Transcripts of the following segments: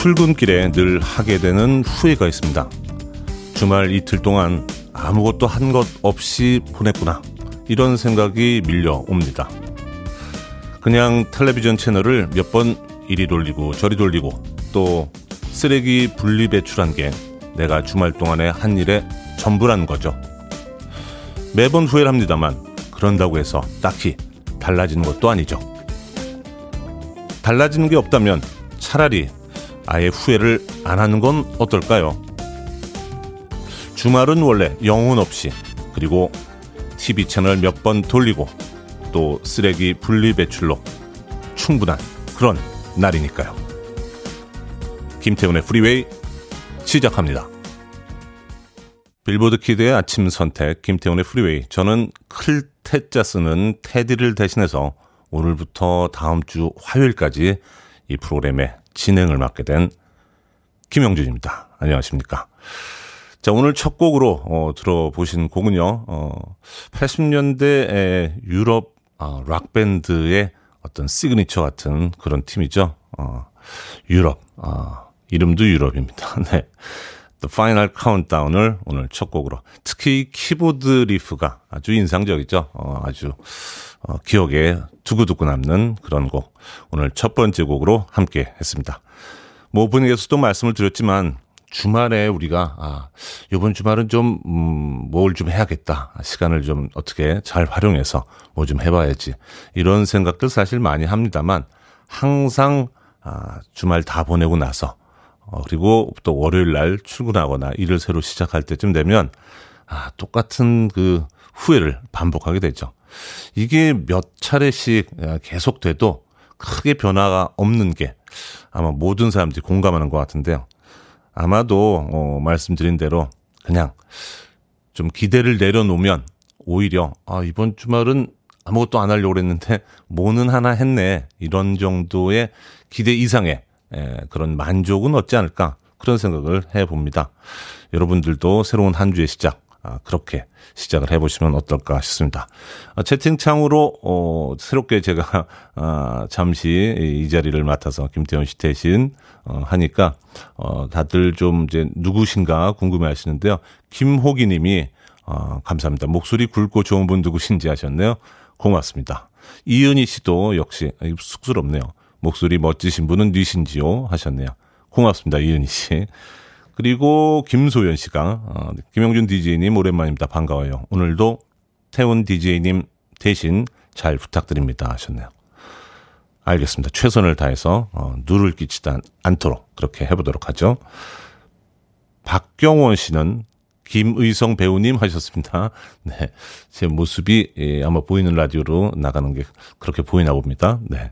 출근길에 늘 하게 되는 후회가 있습니다. 주말 이틀 동안 아무것도 한 것 없이 보냈구나. 이런 생각이 밀려옵니다. 그냥 텔레비전 채널을 몇 번 이리 돌리고 저리 돌리고 또 쓰레기 분리 배출한 게 내가 주말 동안에 한 일의 전부란 거죠. 매번 후회를 합니다만 그런다고 해서 딱히 달라지는 것도 아니죠. 달라지는 게 없다면 차라리 아예 후회를 안 하는 건 어떨까요? 주말은 원래 영혼 없이 그리고 TV 채널 몇 번 돌리고 또 쓰레기 분리 배출로 충분한 그런 날이니까요. 김태훈의 프리웨이 시작합니다. 빌보드 kid의 아침 선택 김태훈의 프리웨이 저는 클 태 자 쓰는 태디를 대신해서 오늘부터 다음 주 화요일까지 이 프로그램의 진행을 맡게 된 김형준입니다. 안녕하십니까. 자, 오늘 첫 곡으로 어, 들어보신 곡은요, 어, 80년대 유럽 어, 락밴드의 어떤 시그니처 같은 그런 팀이죠. 어, 유럽, 어, 이름도 유럽입니다. 네. The Final Countdown을 오늘 첫 곡으로 특히 키보드 riff가 아주 인상적이죠. 어, 아주 어, 기억에 두고두고 남는 그런 곡 오늘 첫 번째 곡으로 함께 했습니다. 뭐 오프닝에서도 말씀을 드렸지만 주말에 우리가 아 이번 주말은 좀 음, 뭘 좀 해야겠다 시간을 좀 어떻게 잘 활용해서 뭐 좀 해봐야지 이런 생각들 사실 많이 합니다만 항상 아, 주말 다 보내고 나서 어, 그리고 또 월요일 날 출근하거나 일을 새로 시작할 때쯤 되면 아, 똑같은 그 후회를 반복하게 되죠. 이게 몇 차례씩 아, 계속돼도 크게 변화가 없는 게 아마 모든 사람들이 공감하는 것 같은데요. 아마도 어, 말씀드린 대로 그냥 좀 기대를 내려놓으면 오히려 아, 이번 주말은 아무것도 안 하려고 그랬는데 뭐는 하나 했네 이런 정도의 기대 이상의 예, 그런 만족은 얻지 않을까 그런 생각을 해봅니다. 여러분들도 새로운 한 주의 시작 아, 그렇게 시작을 해보시면 어떨까 싶습니다. 아, 채팅창으로 어, 새롭게 제가 아, 잠시 이 자리를 맡아서 김태현 씨 대신 어, 하니까 어, 다들 좀 이제 누구신가 궁금해하시는데요. 김호기님이 어, 감사합니다. 목소리 굵고 좋은 분 누구신지 하셨네요. 고맙습니다. 이은희 씨도 역시 쑥스럽네요. 목소리 멋지신 분은 뉘신지요? 하셨네요. 고맙습니다. 이은희 씨. 그리고 김소연 씨가, 어, 김영준 DJ님 오랜만입니다. 반가워요. 오늘도 태훈 DJ님 대신 잘 부탁드립니다. 하셨네요. 알겠습니다. 최선을 다해서, 어, 누를 끼치지 않도록 그렇게 해보도록 하죠. 박경원 씨는 김의성 배우님 하셨습니다. 네. 제 모습이 예, 아마 보이는 라디오로 나가는 게 그렇게 보이나 봅니다. 네.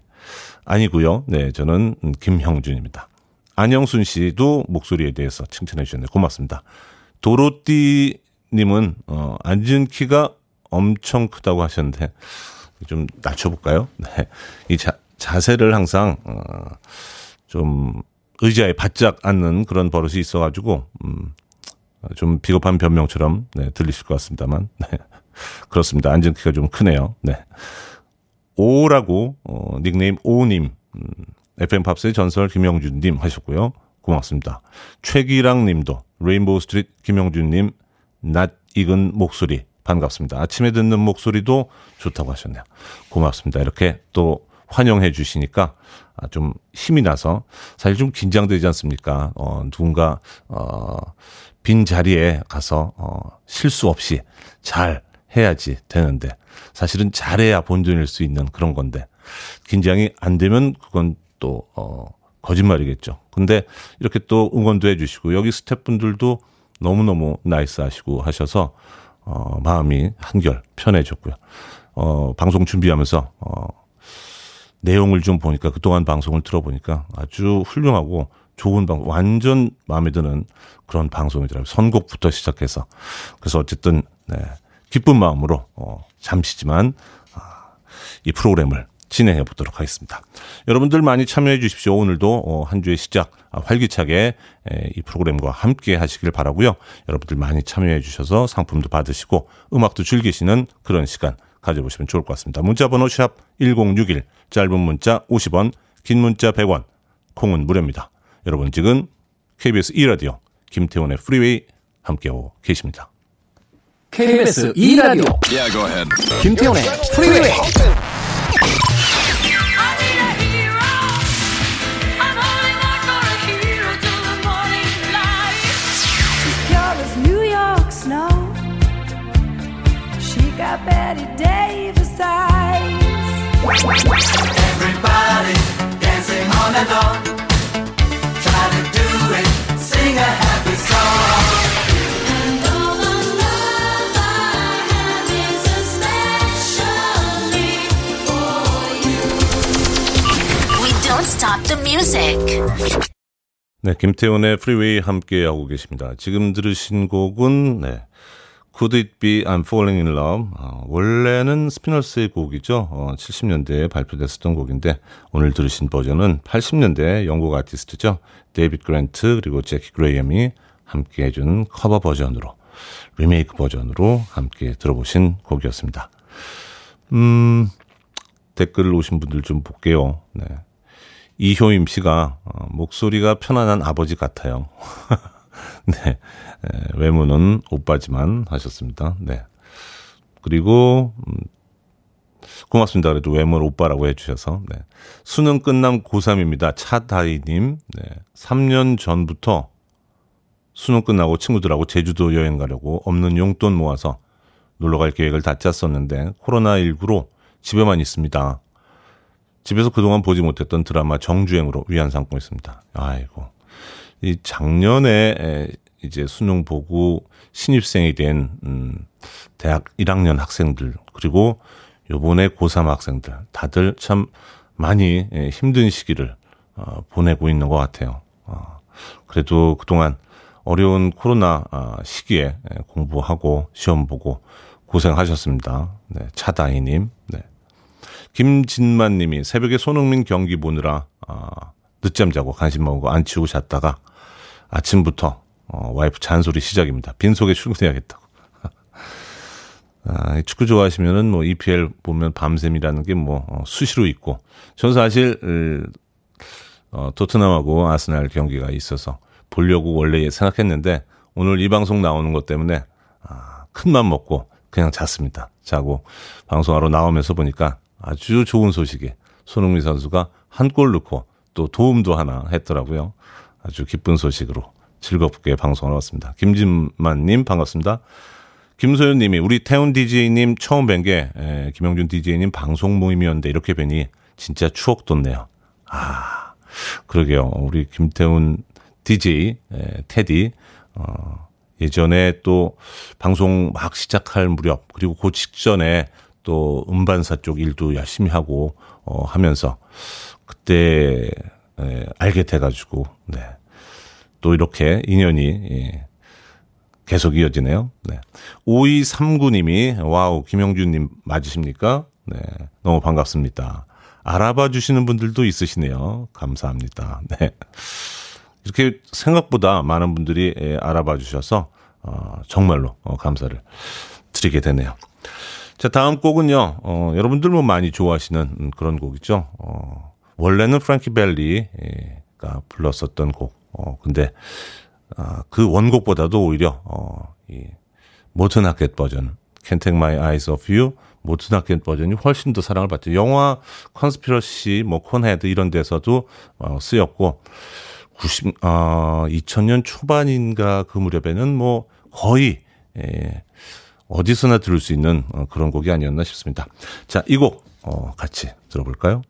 아니고요. 네, 저는 김형준입니다. 안영순 씨도 목소리에 대해서 칭찬해 주셨네요. 고맙습니다. 도로띠 님은 어, 앉은 키가 엄청 크다고 하셨는데 좀 낮춰볼까요? 네. 이 자, 자세를 항상 어, 좀 의자에 바짝 앉는 그런 버릇이 있어가지고 음, 좀 비겁한 변명처럼 네, 들리실 것 같습니다만 네. 그렇습니다. 앉은 키가 좀 크네요. 네. 오라고 어, 닉네임 오님 음, FM 팝스의 전설 김형준님 하셨고요. 고맙습니다. 최기랑님도 레인보우 스트릿 김형준님 낯 익은 목소리 반갑습니다. 아침에 듣는 목소리도 좋다고 하셨네요. 고맙습니다. 이렇게 또 환영해 주시니까 아, 좀 힘이 나서 사실 좀 긴장되지 않습니까? 어, 누군가 어, 빈 자리에 가서 어, 실수 없이 잘 해야지 되는데 사실은 잘해야 본전일 수 있는 그런 건데 긴장이 안 되면 그건 또 어, 거짓말이겠죠. 근데 이렇게 또 응원도 해주시고 여기 스태프분들도 너무너무 나이스하시고 하셔서 어, 마음이 한결 편해졌고요. 어, 방송 준비하면서 어, 내용을 좀 보니까 그동안 방송을 들어보니까 아주 훌륭하고 좋은 방 완전 마음에 드는 그런 방송이더라고요. 선곡부터 시작해서 그래서 어쨌든 네, 기쁜 마음으로 어, 잠시지만 아, 이 프로그램을 진행해 보도록 하겠습니다. 여러분들 많이 참여해 주십시오. 오늘도 어, 한 주의 시작 아, 활기차게 이 프로그램과 함께 하시길 바라고요. 여러분들 많이 참여해 주셔서 상품도 받으시고 음악도 즐기시는 그런 시간 가져보시면 좋을 것 같습니다. 문자 번호 샵 1061 짧은 문자 50원 긴 문자 100원 콩은 무료입니다. 여러분 지금 KBS 2라디오 김태훈의 프리웨이 함께하고 계십니다. KBS 2 라디오 Yeah, go ahead. 김태훈의 프리웨이 I need a hero. I'm holding on for a hero till the morning light. She's pure as New York snow. She got Betty Davis eyes. Everybody dancing on and on. Try to do it, sing a stop the music. 네, 김태훈의 프리웨이 함께하고 계십니다. 지금 들으신 곡은 네, Could It Be I'm Falling in Love. 아, 원래는 스피너스의 곡이죠. 어, 70년대에 발표됐었던 곡인데 오늘 들으신 버전은 80년대 영국 아티스트죠. 데이빗 그랜트 그리고 제키 그레이엄이 함께 해준 커버 버전으로 리메이크 버전으로 함께 들어보신 곡이었습니다. 음, 댓글을 오신 분들 좀 볼게요. 네. 이효임 씨가 어, 목소리가 편안한 아버지 같아요. 네. 에, 외모는 오빠지만 하셨습니다. 네. 그리고 음, 고맙습니다. 그래도 외모를 오빠라고 해주셔서 네. 수능 끝남 고3입니다. 차다이님 네. 3년 전부터 수능 끝나고 친구들하고 제주도 여행 가려고 없는 용돈 모아서 놀러 갈 계획을 다 짰었는데 코로나19로 집에만 있습니다. 집에서 그동안 보지 못했던 드라마 정주행으로 위안 삼고 있습니다. 아이고. 이 작년에 에, 이제 수능 보고 신입생이 된, 음, 대학 1학년 학생들, 그리고 요번에 고3 학생들, 다들 참 많이 에, 힘든 시기를 어, 보내고 있는 것 같아요. 어, 그래도 그동안 어려운 코로나 아, 시기에 에, 공부하고 시험 보고 고생하셨습니다. 네, 차다희님, 네. 김진만 님이 새벽에 손흥민 경기 보느라 아, 늦잠 자고 간식 먹고 안 치우고 잤다가 아침부터 어, 와이프 잔소리 시작입니다. 빈속에 출근해야겠다고. 아, 축구 좋아하시면은 뭐 EPL 보면 밤샘이라는 게 뭐 수시로 있고 저는 사실 으, 어, 토트넘하고 아스날 경기가 있어서 보려고 원래 생각했는데 오늘 이 방송 나오는 것 때문에 아, 큰맘 먹고 그냥 잤습니다. 자고 방송하러 나오면서 보니까 아주 좋은 소식에 손흥민 선수가 한 골 넣고 또 도움도 하나 했더라고요. 아주 기쁜 소식으로 즐겁게 방송을 왔습니다. 김진만님 반갑습니다. 김소연님이 우리 태훈 DJ님 처음 뵌 게 김영준 DJ님 방송 모임이었는데 이렇게 뵈니 진짜 추억 돋네요. 아 그러게요. 우리 김태훈 DJ 에, 테디 어, 예전에 또 방송 막 시작할 무렵 그리고 그 직전에 또 음반사 쪽 일도 열심히 하고 어, 하면서 그때 에, 알게 돼가지고 네. 또 이렇게 인연이 예, 계속 이어지네요. 네. 5239님이 와우 김영준님 맞으십니까? 네. 너무 반갑습니다. 알아봐 주시는 분들도 있으시네요. 감사합니다. 네. 이렇게 생각보다 많은 분들이 예, 알아봐 주셔서 어, 정말로 어, 감사를 드리게 되네요. 자, 다음 곡은요. 어, 여러분들 뭐 많이 좋아하시는 음, 그런 곡이죠. 어, 원래는 프랭키 벨리가 불렀었던 곡. 어, 근데 아, 그 원곡보다도 오히려 어, 이 모튼 하켓 버전, Can't Take My Eyes Off You 모튼 하켓 버전이 훨씬 더 사랑을 받죠. 영화 컨스피러시, 뭐 콘헤드 이런 데서도 어, 쓰였고 90, 어, 2000년 초반인가 그 무렵에는 뭐 거의 예, 어디서나 들을 수 있는 어, 그런 곡이 아니었나 싶습니다. 자, 이곡 어, 같이 들어볼까요?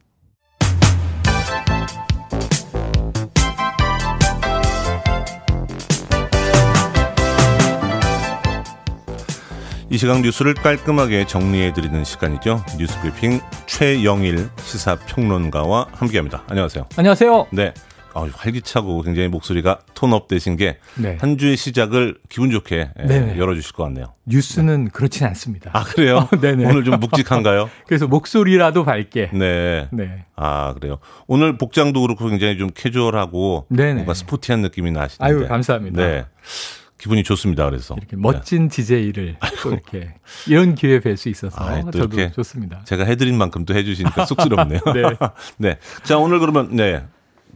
이 시각 뉴스를 깔끔하게 정리해드리는 시간이죠. 뉴스브리핑 최영일 시사평론가와 함께합니다. 안녕하세요. 안녕하세요. 네. 아, 활기차고 굉장히 목소리가 톤업 되신 게한 네. 주의 시작을 기분 좋게 예, 네네. 열어주실 것 같네요. 뉴스는 그렇진 않습니다. 아 그래요? 어, 네네. 오늘 좀 묵직한가요? 그래서 목소리라도 밝게. 네. 네. 아 그래요. 오늘 복장도 그렇고 굉장히 좀 캐주얼하고 네네. 뭔가 스포티한 느낌이 나시는데. 아유, 감사합니다. 네. 기분이 좋습니다. 그래서 이렇게 멋진 DJ를 또 이렇게 이런 기회 뵐 수 있어서 아이, 또 저도 좋습니다. 제가 해드린 만큼 또 해주시니까 쑥스럽네요. 네. 네. 자 오늘 그러면 네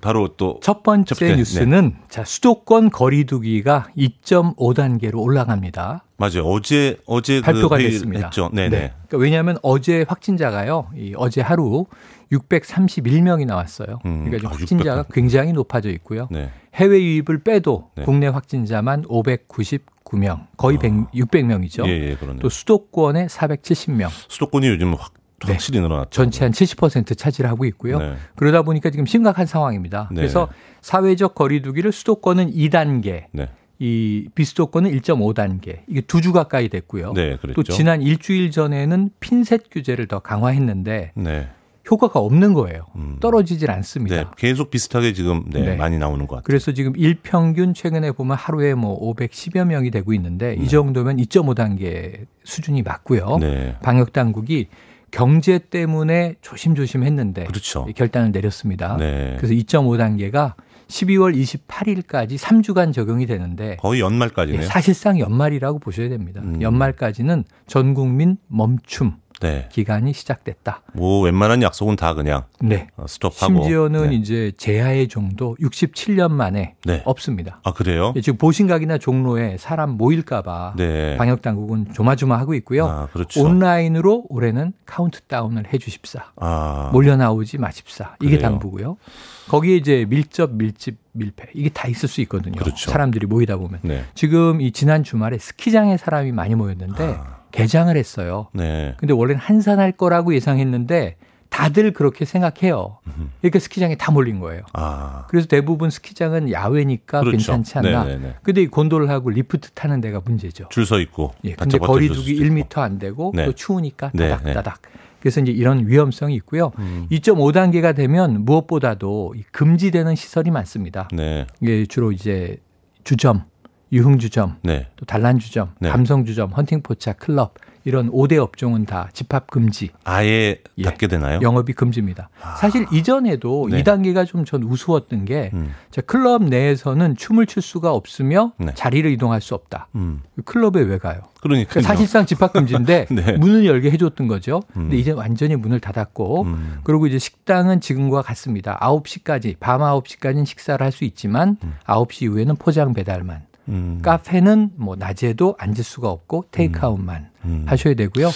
바로 또 첫 번째 첫 번째, 뉴스는 자 수도권 거리두기가 2.5단계로 올라갑니다. 맞아요. 어제 어제 발표가 그 됐습니다. 했죠. 네네. 그러니까 왜냐하면 어제 확진자가요. 이 어제 하루 631명이 나왔어요. 음, 그러니까 아, 확진자가 600. 굉장히 높아져 있고요. 네. 해외 유입을 빼도 네. 국내 확진자만 599명, 거의 100, 600명이죠. 아. 예, 예. 또 수도권에 470명, 수도권이 요즘 확 네. 확실히 늘어났죠. 전체 한 70% 차지하고 있고요. 네. 그러다 보니까 지금 심각한 상황입니다. 네. 그래서 사회적 거리두기를 수도권은 2단계, 네. 이 비수도권은 1.5단계. 이게 두 주 가까이 됐고요. 네. 또 지난 일주일 전에는 핀셋 규제를 더 강화했는데 네. 효과가 없는 거예요. 음. 떨어지질 않습니다. 네. 계속 비슷하게 지금 네, 네. 많이 나오는 것 같아요. 그래서 지금 일평균 최근에 보면 하루에 뭐 510여 명이 되고 있는데 이 정도면 2.5단계 수준이 맞고요. 네. 방역 당국이 경제 때문에 조심조심 했는데 그렇죠. 결단을 내렸습니다. 네. 그래서 2.5단계가 12월 28일까지 3주간 적용이 되는데 거의 연말까지네요. 예, 사실상 연말이라고 보셔야 됩니다. 음. 연말까지는 전 국민 멈춤 네. 기간이 시작됐다. 뭐 웬만한 약속은 다 그냥 네. 어, 스톱하고. 심지어는 네. 이제 재하의 종도 67년 만에 네. 없습니다. 아 그래요? 예, 지금 보신각이나 종로에 사람 모일까봐 네. 방역 당국은 조마조마하고 있고요. 아, 그렇죠. 온라인으로 올해는 카운트다운을 해주십사. 아. 몰려 나오지 마십사. 이게 그래요? 당부고요. 거기에 이제 밀접, 밀집, 밀폐 이게 다 있을 수 있거든요. 그렇죠. 사람들이 모이다 보면. 네. 지금 이 지난 주말에 스키장에 사람이 많이 모였는데 아. 개장을 했어요. 네. 근데 원래는 한산할 거라고 예상했는데 다들 그렇게 생각해요. 그러니까 스키장에 다 몰린 거예요. 아. 그래서 대부분 스키장은 야외니까 그렇죠. 괜찮지 않나. 네네네. 근데 이 곤돌하고 리프트 타는 데가 문제죠. 줄 서 있고. 예, 다 근데 거리두기 수도 있고. 1m 안 되고 네. 또 추우니까 네, 따닥따닥. 그래서 이제 이런 위험성이 있고요. 음. 2.5단계가 되면 무엇보다도 이 금지되는 시설이 많습니다. 네. 이게 주로 이제 주점, 유흥주점, 네. 또 단란주점, 네. 감성주점, 헌팅포차, 클럽 이런 5대 업종은 다 집합 금지, 아예 예. 닫게 되나요? 영업이 금지입니다. 사실 이전에도 네. 2단계가 좀 전 우스웠던 게 음. 자, 클럽 내에서는 춤을 출 수가 없으며 네. 자리를 이동할 수 없다. 음. 클럽에 왜 가요? 그러니까 사실상 집합 금지인데 네. 문을 열게 해줬던 거죠. 근데 음. 이제 완전히 문을 닫았고 음. 그리고 이제 식당은 지금과 같습니다. 9시까지 밤 9시까지는 식사를 할 수 있지만 9시 이후에는 포장 배달만. 음. 카페는 뭐 낮에도 앉을 수가 없고 테이크아웃만 음. 하셔야 되고요.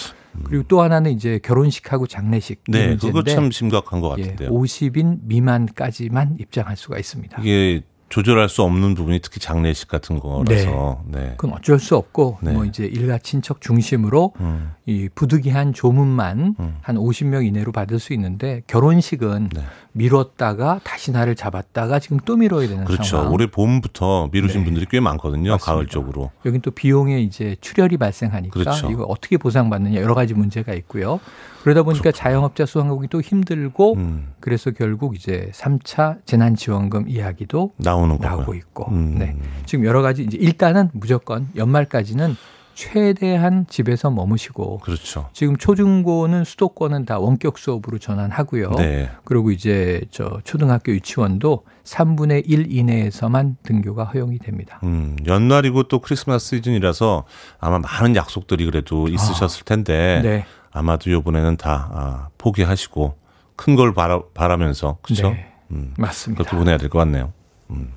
그리고 또 하나는 이제 결혼식하고 장례식 이 네, 문제인데 그거 참 심각한 것 예, 같은데요. 50인 미만까지만 입장할 수가 있습니다. 이게 조절할 수 없는 부분이 특히 장례식 같은 거라서. 네. 그건 어쩔 수 없고 네. 뭐 이제 일가 친척 중심으로 음. 이 부득이한 조문만 음. 한 50명 이내로 받을 수 있는데 결혼식은 네. 미뤘다가 다시 날을 잡았다가 지금 또 미뤄야 되는 그렇죠. 상황. 올해 봄부터 미루신 네. 분들이 꽤 많거든요. 맞습니다. 가을 쪽으로. 여긴 또 비용에 이제 출혈이 발생하니까 그렇죠. 이거 어떻게 보상받느냐 여러 가지 문제가 있고요. 그러다 보니까 자영업자 수강국이 또 힘들고 음. 그래서 결국 이제 3차 재난지원금 이야기도 나오는 거고요. 나오고 있고. 음. 네. 지금 여러 가지 이제 일단은 무조건 연말까지는 최대한 집에서 머무시고 그렇죠. 지금 초중고는 수도권은 다 원격 수업으로 전환하고요. 네. 그리고 이제 저 초등학교 유치원도 3분의 1 이내에서만 등교가 허용이 됩니다. 음, 연말이고 또 크리스마스 시즌이라서 아마 많은 약속들이 그래도 있으셨을 텐데 네. 아마도 이번에는 다 아, 포기하시고 큰 걸 바라, 바라면서 그렇죠? 네. 음, 맞습니다. 그렇게 보내야 될 것 같네요. 음,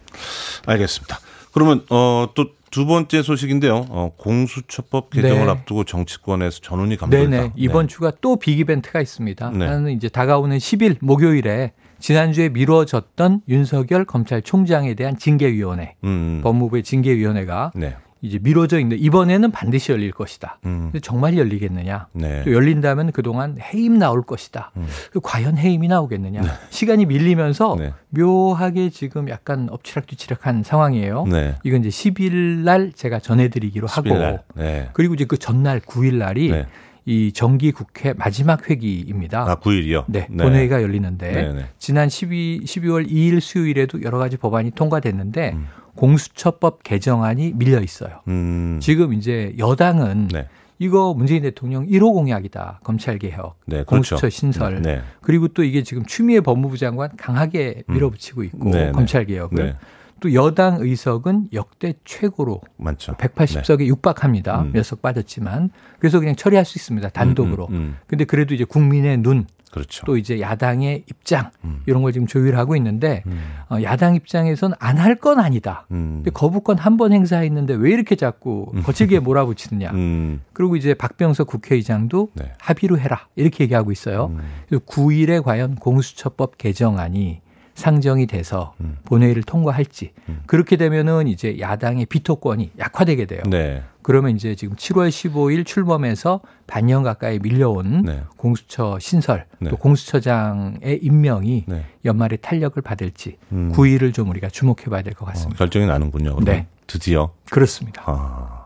알겠습니다. 그러면 어, 또 두 번째 소식인데요. 어, 공수처법 개정을 네. 앞두고 정치권에서 전운이 감돌다. 네네. 이번 주가 또 빅 이벤트가 있습니다. 네. 하나는 이제 다가오는 10일 목요일에 지난주에 미뤄졌던 윤석열 검찰총장에 대한 징계위원회, 음, 법무부의 징계위원회가 네. 이제 미뤄져 있는데 이번에는 반드시 열릴 것이다. 음, 근데 정말 열리겠느냐? 네. 또 열린다면 그동안 해임 나올 것이다. 음. 그 과연 해임이 나오겠느냐? 시간이 밀리면서 네. 묘하게 지금 약간 엎치락뒤치락한 상황이에요. 네. 이건 이제 10일 날 제가 전해드리기로 하고 10일 날. 네. 그리고 이제 그 전날 9일 날이 네. 이 정기 국회 마지막 회기입니다. 아, 9일이요? 네, 본회의가 열리는데 네, 네. 지난 12, 12월 2일 수요일에도 여러 가지 법안이 통과됐는데 음. 공수처법 개정안이 밀려 있어요. 음, 지금 이제 여당은 네. 이거 문재인 대통령 1호 공약이다. 검찰 개혁, 네, 공수처 그렇죠. 신설. 네. 그리고 또 이게 지금 추미애 법무부 장관 강하게 밀어붙이고 있고 음. 네, 네. 검찰 개혁을 네. 또 여당 의석은 역대 최고로 많죠. 180석에 육박합니다. 음. 몇석 빠졌지만 그래서 그냥 처리할 수 있습니다. 단독으로. 음, 음, 음. 근데 그래도 이제 국민의 눈 그렇죠. 또 이제 야당의 입장 음. 이런 걸 지금 조율하고 있는데 음. 어, 야당 입장에선 안 할 건 아니다. 음. 근데 거부권 한 번 행사했는데 왜 이렇게 자꾸 거칠게 몰아붙이느냐. 음. 그리고 이제 박병석 국회의장도 네. 합의로 해라 이렇게 얘기하고 있어요. 음. 그래서 9일에 과연 공수처법 개정안이 상정이 돼서 음. 본회의를 통과할지 음. 그렇게 되면은 이제 야당의 비토권이 약화되게 돼요. 네. 그러면 이제 지금 7월 15일 출범해서 반년 가까이 밀려온 네. 공수처 신설 네. 또 공수처장의 임명이 네. 연말에 탄력을 받을지 음. 9일을 좀 우리가 주목해 봐야 될것 어, 같습니다. 결정이 나는군요. 그럼. 네. 드디어. 그렇습니다. 아,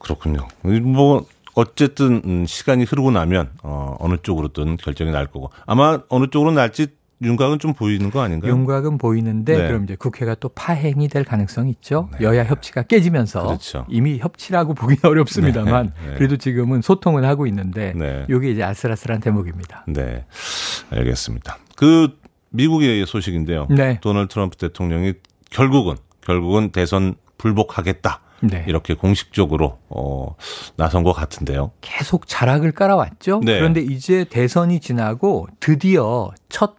그렇군요. 뭐 어쨌든 음, 시간이 흐르고 나면 어, 어느 쪽으로든 결정이 날 거고 아마 어느 쪽으로 날지 윤곽은 좀 보이는 거 아닌가요? 윤곽은 보이는데 네. 그럼 이제 국회가 또 파행이 될 가능성이 있죠. 여야 협치가 깨지면서 그렇죠. 이미 협치라고 보기는 어렵습니다만 네, 네. 그래도 지금은 소통은 하고 있는데 네. 이게 이제 아슬아슬한 대목입니다. 네, 알겠습니다. 그 미국의 소식인데요. 네. 도널드 트럼프 대통령이 결국은 결국은 대선 불복하겠다. 네. 이렇게 공식적으로 어, 나선 것 같은데요. 계속 자락을 깔아왔죠. 네. 그런데 이제 대선이 지나고 드디어 첫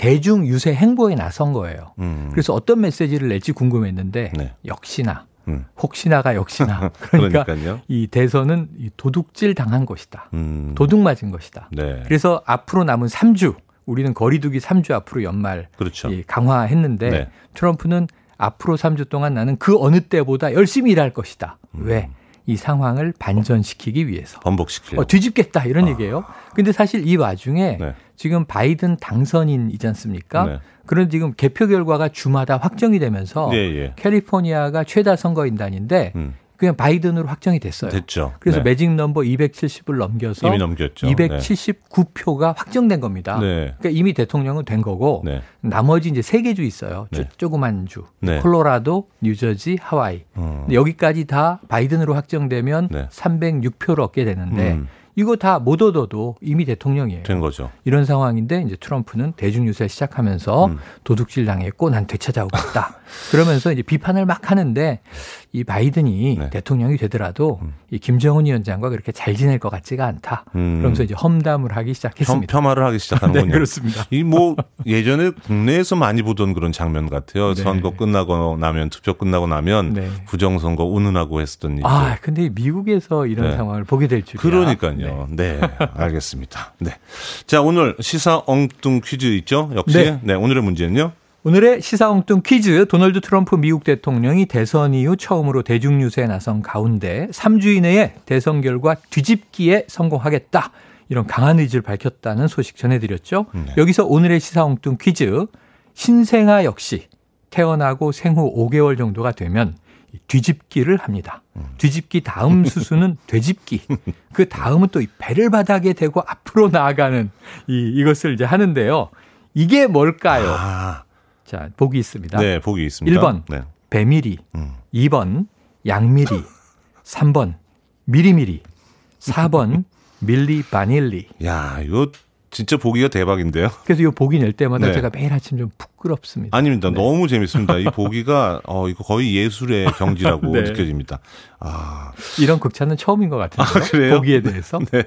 대중 유세 행보에 나선 거예요. 음, 그래서 어떤 메시지를 낼지 궁금했는데 네. 역시나 음. 혹시나가 역시나 그러니까 그러니까요. 이 대선은 이 도둑질 당한 것이다. 음, 도둑 맞은 것이다. 네, 그래서 앞으로 남은 3주 우리는 거리두기 3주 앞으로 연말 그렇죠. 이 강화했는데 네. 트럼프는 앞으로 3주 동안 나는 그 어느 때보다 열심히 일할 것이다. 음. 왜? 이 상황을 반전시키기 위해서. 번복시키려. 어, 뒤집겠다 이런 얘기예요. 근데 사실 이 와중에 네. 지금 바이든 당선인이지 않습니까? 네. 그런 지금 개표 결과가 주마다 확정이 되면서 예, 예. 캘리포니아가 최다 선거인단인데 음, 그냥 바이든으로 확정이 됐어요. 됐죠. 그래서 네. 매직 넘버 270을 넘겨서 이미 넘겼죠. 279표가 확정된 겁니다. 네. 그러니까 이미 대통령은 된 거고 네. 나머지 이제 세 개 주 있어요. 쪼- 네. 조그만 주. 네. 콜로라도, 뉴저지, 하와이. 음. 여기까지 다 바이든으로 확정되면 네. 306표를 얻게 되는데 음. 이거 다 못 얻어도 이미 대통령이에요. 된 거죠. 이런 상황인데 이제 트럼프는 대중유세 시작하면서 음. 도둑질 당했고 난 되찾아오겠다. 그러면서 이제 비판을 막 하는데 이 바이든이 네. 대통령이 되더라도 이 김정은 위원장과 그렇게 잘 지낼 것 같지가 않다. 음. 그러면서 이제 험담을 하기 혐, 시작했습니다. 폄하를 하기 네, 시작하는군요. 그렇습니다. 이 뭐 예전에 국내에서 많이 보던 그런 장면 같아요. 네. 선거 끝나고 나면 투표 끝나고 나면 네. 부정선거 운운하고 했었던 일이죠. 아, 근데 미국에서 이런 네. 상황을 보게 될 줄이야. 그러니까요. 네. 알겠습니다. 네. 자, 오늘 시사 엉뚱 퀴즈 있죠? 역시. 네. 네. 오늘의 문제는요? 오늘의 시사 엉뚱 퀴즈 도널드 트럼프 미국 대통령이 대선 이후 처음으로 대중유세에 나선 가운데 3주 이내에 대선 결과 뒤집기에 성공하겠다. 이런 강한 의지를 밝혔다는 소식 전해드렸죠. 네. 여기서 오늘의 시사 엉뚱 퀴즈 신생아 역시 태어나고 생후 5개월 정도가 되면 이 뒤집기를 합니다. 뒤집기 다음 수순은 되집기. 그 다음은 또이 배를 바닥에 대고 앞으로 나아가는 이, 이것을 이제 하는데요. 이게 뭘까요? 아, 자, 복이 있습니다. 네. 보기 있습니다. 1번 네. 배미리, 음. 2번 양미리, 3번 미리미리, 4번 밀리 바닐리. 야, 이거 진짜 보기가 대박인데요? 그래서 이 보기 낼 때마다 네. 제가 매일 아침 좀 부끄럽습니다. 아닙니다. 네. 너무 재밌습니다. 이 보기가, 어, 이거 거의 예술의 경지라고 네. 느껴집니다. 아, 이런 극찬은 처음인 것 같은데요. 아? 보기에 대해서. 네.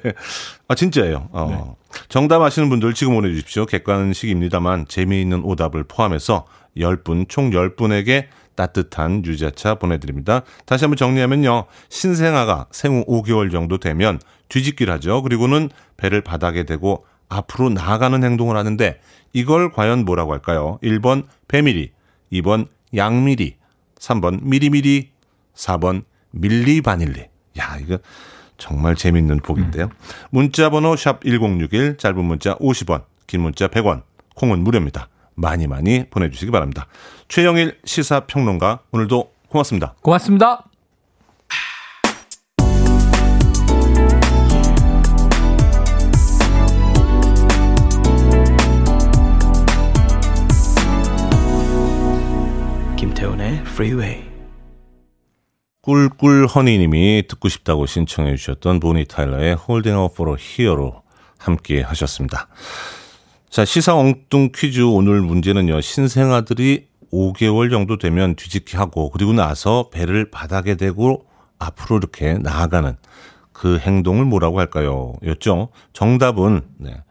아, 진짜예요. 어. 정답 아시는 분들 지금 보내주십시오. 객관식입니다만 재미있는 오답을 포함해서 10분, 총 10분에게 따뜻한 유자차 보내드립니다. 다시 한번 정리하면요. 신생아가 생후 5개월 정도 되면 뒤집기를 하죠. 그리고는 배를 바닥에 대고 앞으로 나아가는 행동을 하는데 이걸 과연 뭐라고 할까요? 1번 배미리, 2번 양미리, 3번 미리미리, 4번 밀리바닐리. 야, 이거 정말 재밌는 보기인데요. 문자 번호 샵 1061, 짧은 문자 50원, 긴 문자 100원, 콩은 무료입니다. 많이 많이 보내주시기 바랍니다. 최영일 시사평론가, 오늘도 고맙습니다. 고맙습니다. 김태훈의 Freeway. 꿀꿀 허니님이 듣고 싶다고 신청해 주셨던 보니 타일러의 Holding Out for a Hero로 함께 하셨습니다. 자, 시사 엉뚱 퀴즈 오늘 문제는요. 신생아들이 5개월 정도 되면 뒤집기 하고 그리고 나서 배를 바닥에 대고 앞으로 이렇게 나아가는 그 행동을 뭐라고 할까요? 였죠. 정답은 네.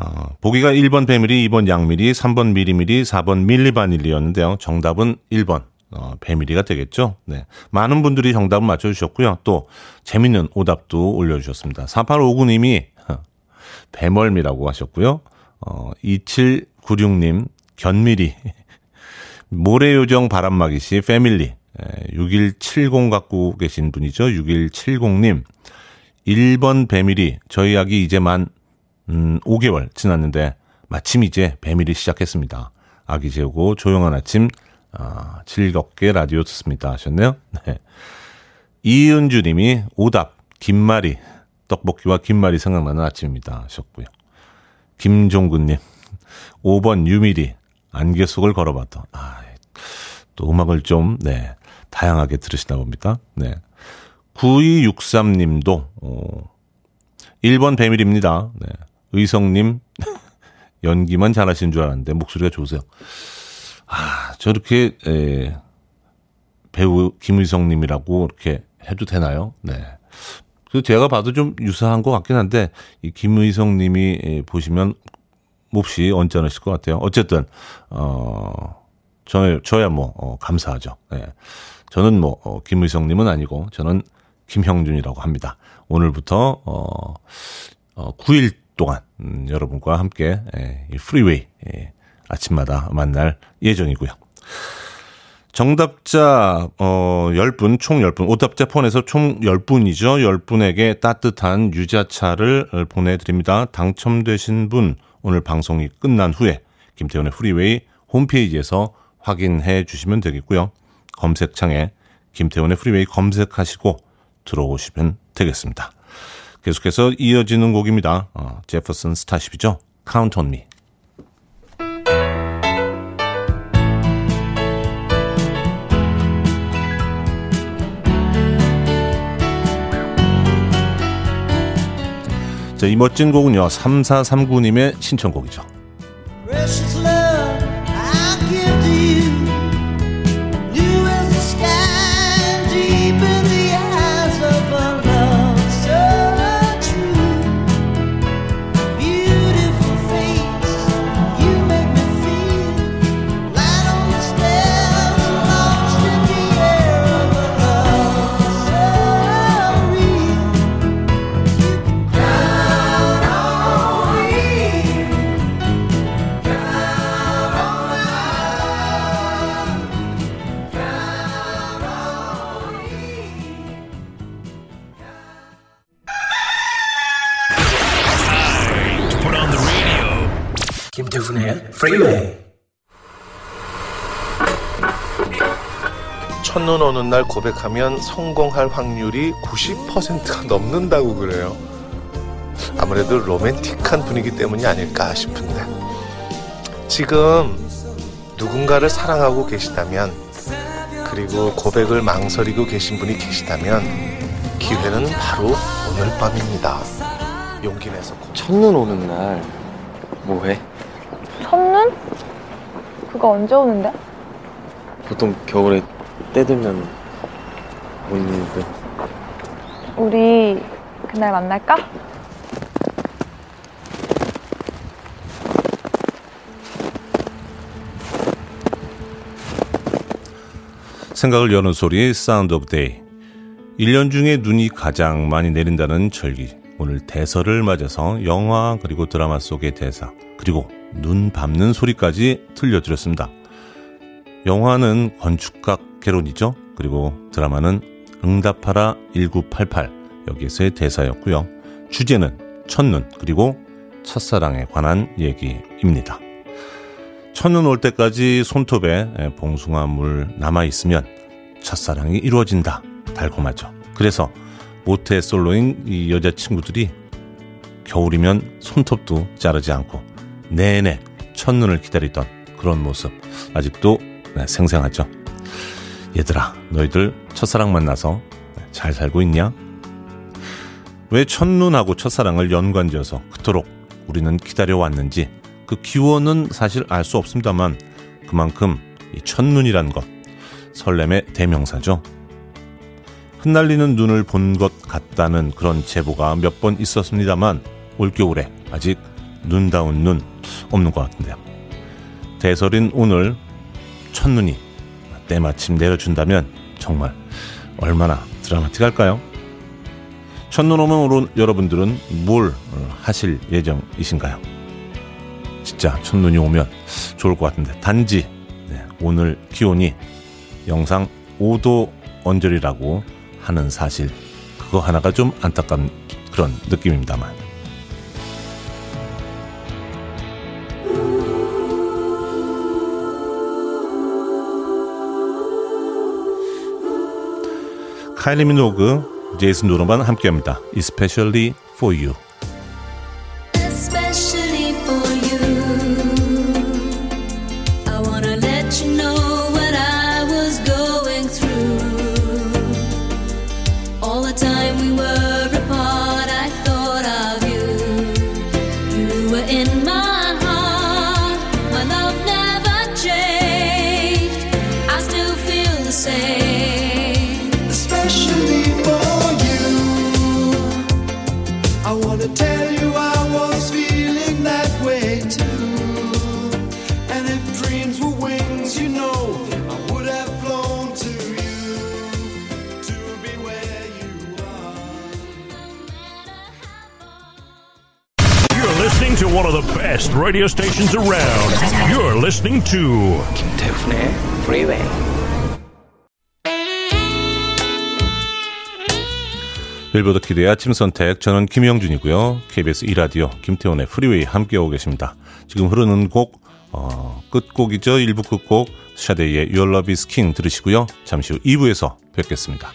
어, 보기가 1번 배밀이, 2번 양밀이, 3번 미리밀이, 4번 밀리바닐리였는데요. 정답은 1번 어, 배밀이가 되겠죠. 네. 많은 분들이 정답을 맞춰주셨고요. 또 재밌는 오답도 올려주셨습니다. 4859님이 배멀미라고 하셨고요. 어, 2796님 견미리 모래요정 바람막이 씨 패밀리 6170 갖고 계신 분이죠. 6170님 1번 배밀이 저희 아기 이제 만 음, 5개월 지났는데 마침 이제 배밀이 시작했습니다. 아기 재우고 조용한 아침 아, 즐겁게 라디오 듣습니다 하셨네요. 네. 이은주 님이 오답 김말이 떡볶이와 김말이 생각나는 아침입니다 하셨고요. 김종근 님 5번 유미리 안개 속을 걸어봤던 아, 또 음악을 좀 네, 다양하게 들으시나 봅니다. 네. 9263 님도 어, 1번 배밀입니다. 네. 의성님 연기만 잘하신 줄 알았는데 목소리가 좋으세요. 아 저렇게 에, 배우 김의성님이라고 이렇게 해도 되나요? 네. 그 제가 봐도 좀 유사한 것 같긴 한데 이 김의성님이 에, 보시면 몹시 언짢으실 것 같아요. 어쨌든 어 저, 저야 뭐 어, 감사하죠. 네. 저는 뭐 어, 김의성님은 아니고 저는 김형준이라고 합니다. 오늘부터 어, 어 9일 동안 음, 여러분과 함께 예, 이 프리웨이 예, 아침마다 만날 예정이고요. 정답자 어 10분 총 10분 오답자 포함해서 총 10분이죠. 10분에게 따뜻한 유자차를 보내 드립니다. 당첨되신 분 오늘 방송이 끝난 후에 김태훈의 프리웨이 홈페이지에서 확인해 주시면 되겠고요. 검색창에 김태훈의 프리웨이 검색하시고 들어오시면 되겠습니다. 계속해서 이어지는 곡입니다. 어, 제퍼슨 스타쉽이죠. Count on me. 자, 이 멋진 곡은요. 3439님의 신청곡이죠. Freeway. 첫눈 오는 날 고백하면 성공할 확률이 90%가 넘는다고 그래요. 아무래도 로맨틱한 분위기 때문이 아닐까 싶은데. 지금 누군가를 사랑하고 계시다면, 그리고 고백을 망설이고 계신 분이 계시다면, 기회는 바로 오늘 밤입니다. 용기 내서 고백. 첫눈 오는 날 뭐해? 첫눈? 그거 언제 오는데? 보통 겨울에 때 되면 오는데 우리 그날 만날까? 생각을 여는 소리 Sound of Day 1년 중에 눈이 가장 많이 내린다는 절기 오늘 대설을 맞아서 영화 그리고 드라마 속의 대사 그리고 눈 밟는 소리까지 들려드렸습니다. 영화는 건축각 개론이죠. 그리고 드라마는 응답하라 1988 여기에서의 대사였고요. 주제는 첫눈 그리고 첫사랑에 관한 얘기입니다. 첫눈 올 때까지 손톱에 봉숭아 물 남아 있으면 첫사랑이 이루어진다. 달콤하죠. 그래서 모태 솔로인 이 여자친구들이 겨울이면 손톱도 자르지 않고 내내 첫눈을 기다리던 그런 모습 아직도 네, 생생하죠. 얘들아, 너희들 첫사랑 만나서 잘 살고 있냐? 왜 첫눈하고 첫사랑을 연관지어서 그토록 우리는 기다려왔는지 그 기원은 사실 알 수 없습니다만 그만큼 이 첫눈이란 것 설렘의 대명사죠. 흩날리는 눈을 본 것 같다는 그런 제보가 몇 번 있었습니다만 올겨울에 아직 눈다운 눈 없는 것 같은데요. 대설인 오늘 첫눈이 때마침 내려준다면 정말 얼마나 드라마틱할까요? 첫눈 오면 오른 여러분들은 뭘 어, 하실 예정이신가요? 진짜 첫눈이 오면 좋을 것 같은데 단지 네, 오늘 기온이 영상 5도 언저리라고 하는 사실 그거 하나가 좀 안타까운 그런 느낌입니다만 카일리 미노그, 제이슨 노르만 함께합니다. Especially for you. Radio stations around. You're listening to 김태훈의 Freeway. 빌보드 키드의 아침 선택 저는 김영준이고요. KBS 2라디오 김태훈의 프리웨이 함께하고 계십니다. 지금 흐르는 곡 어, 끝곡이죠. 1부 끝곡 샤데이의 Your Love is King 들으시고요. 잠시 후 2부에서 뵙겠습니다.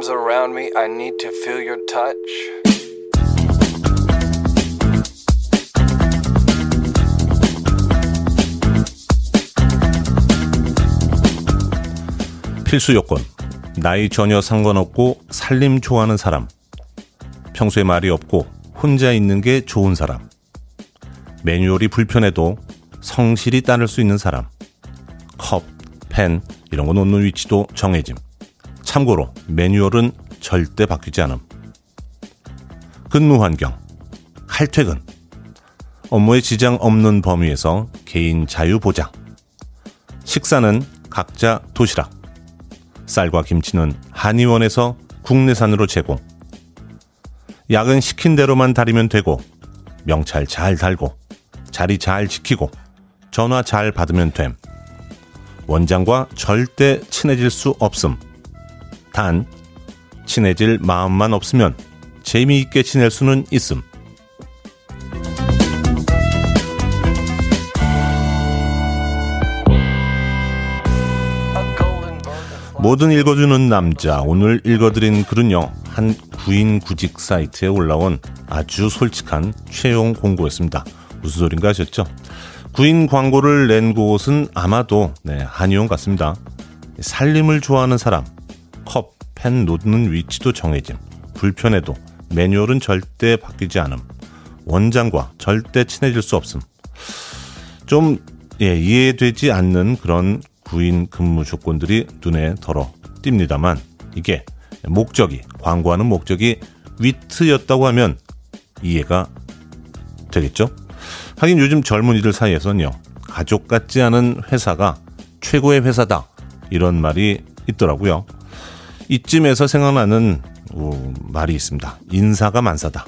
Arms around me. I need to feel your touch. 필수 요건 나이 전혀 상관없고 살림 좋아하는 사람 평소에 말이 없고 혼자 있는 게 좋은 사람 매뉴얼이 불편해도 성실히 따를 수 있는 사람 컵, 펜 이런 거 놓는 위치도 정해짐 참고로 매뉴얼은 절대 바뀌지 않음 근무 환경 칼퇴근 업무에 지장 없는 범위에서 개인 자유 보장 식사는 각자 도시락 쌀과 김치는 한의원에서 국내산으로 제공. 약은 시킨 대로만 다리면 되고 명찰 잘 달고 자리 잘 지키고 전화 잘 받으면 됨. 원장과 절대 친해질 수 없음. 단 친해질 마음만 없으면 재미있게 지낼 수는 있음. 뭐든 읽어주는 남자. 오늘 읽어드린 글은요, 한 구인 구직 사이트에 올라온 아주 솔직한 채용 공고였습니다. 무슨 소린가 하셨죠? 구인 광고를 낸 곳은 아마도 네, 한의원 같습니다. 살림을 좋아하는 사람, 컵, 펜 놓는 위치도 정해짐. 불편해도 매뉴얼은 절대 바뀌지 않음. 원장과 절대 친해질 수 없음. 좀 예, 이해되지 않는 그런 구인 근무 조건들이 눈에 덜어 띕니다만 이게 목적이 광고하는 목적이 위트였다고 하면 이해가 되겠죠? 하긴 요즘 젊은이들 사이에서는요 가족 같지 않은 회사가 최고의 회사다 이런 말이 있더라고요. 이쯤에서 생각나는 어, 말이 있습니다. 인사가 만사다.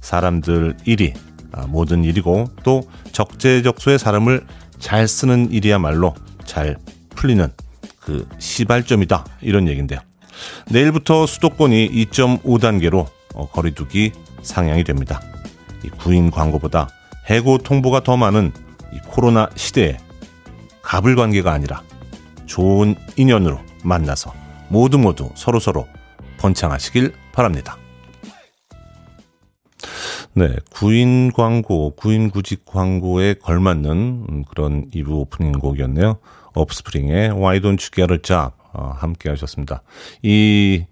사람들 일이 아, 모든 일이고 또 적재적소의 사람을 잘 쓰는 일이야말로 잘 풀리는 그 시발점이다 이런 얘기인데요. 내일부터 수도권이 2.5단계로 어, 거리두기 상향이 됩니다. 이 구인 광고보다 해고 통보가 더 많은 이 코로나 시대에 갑을 관계가 아니라 좋은 인연으로 만나서 모두 모두 서로 서로 번창하시길 바랍니다. 네, 구인 광고, 구인 구직 광고에 걸맞는 음, 그런 2부 오프닝 곡이었네요. 오프스프링의 Why Don't You Get a Job 어, 함께 하셨습니다. 이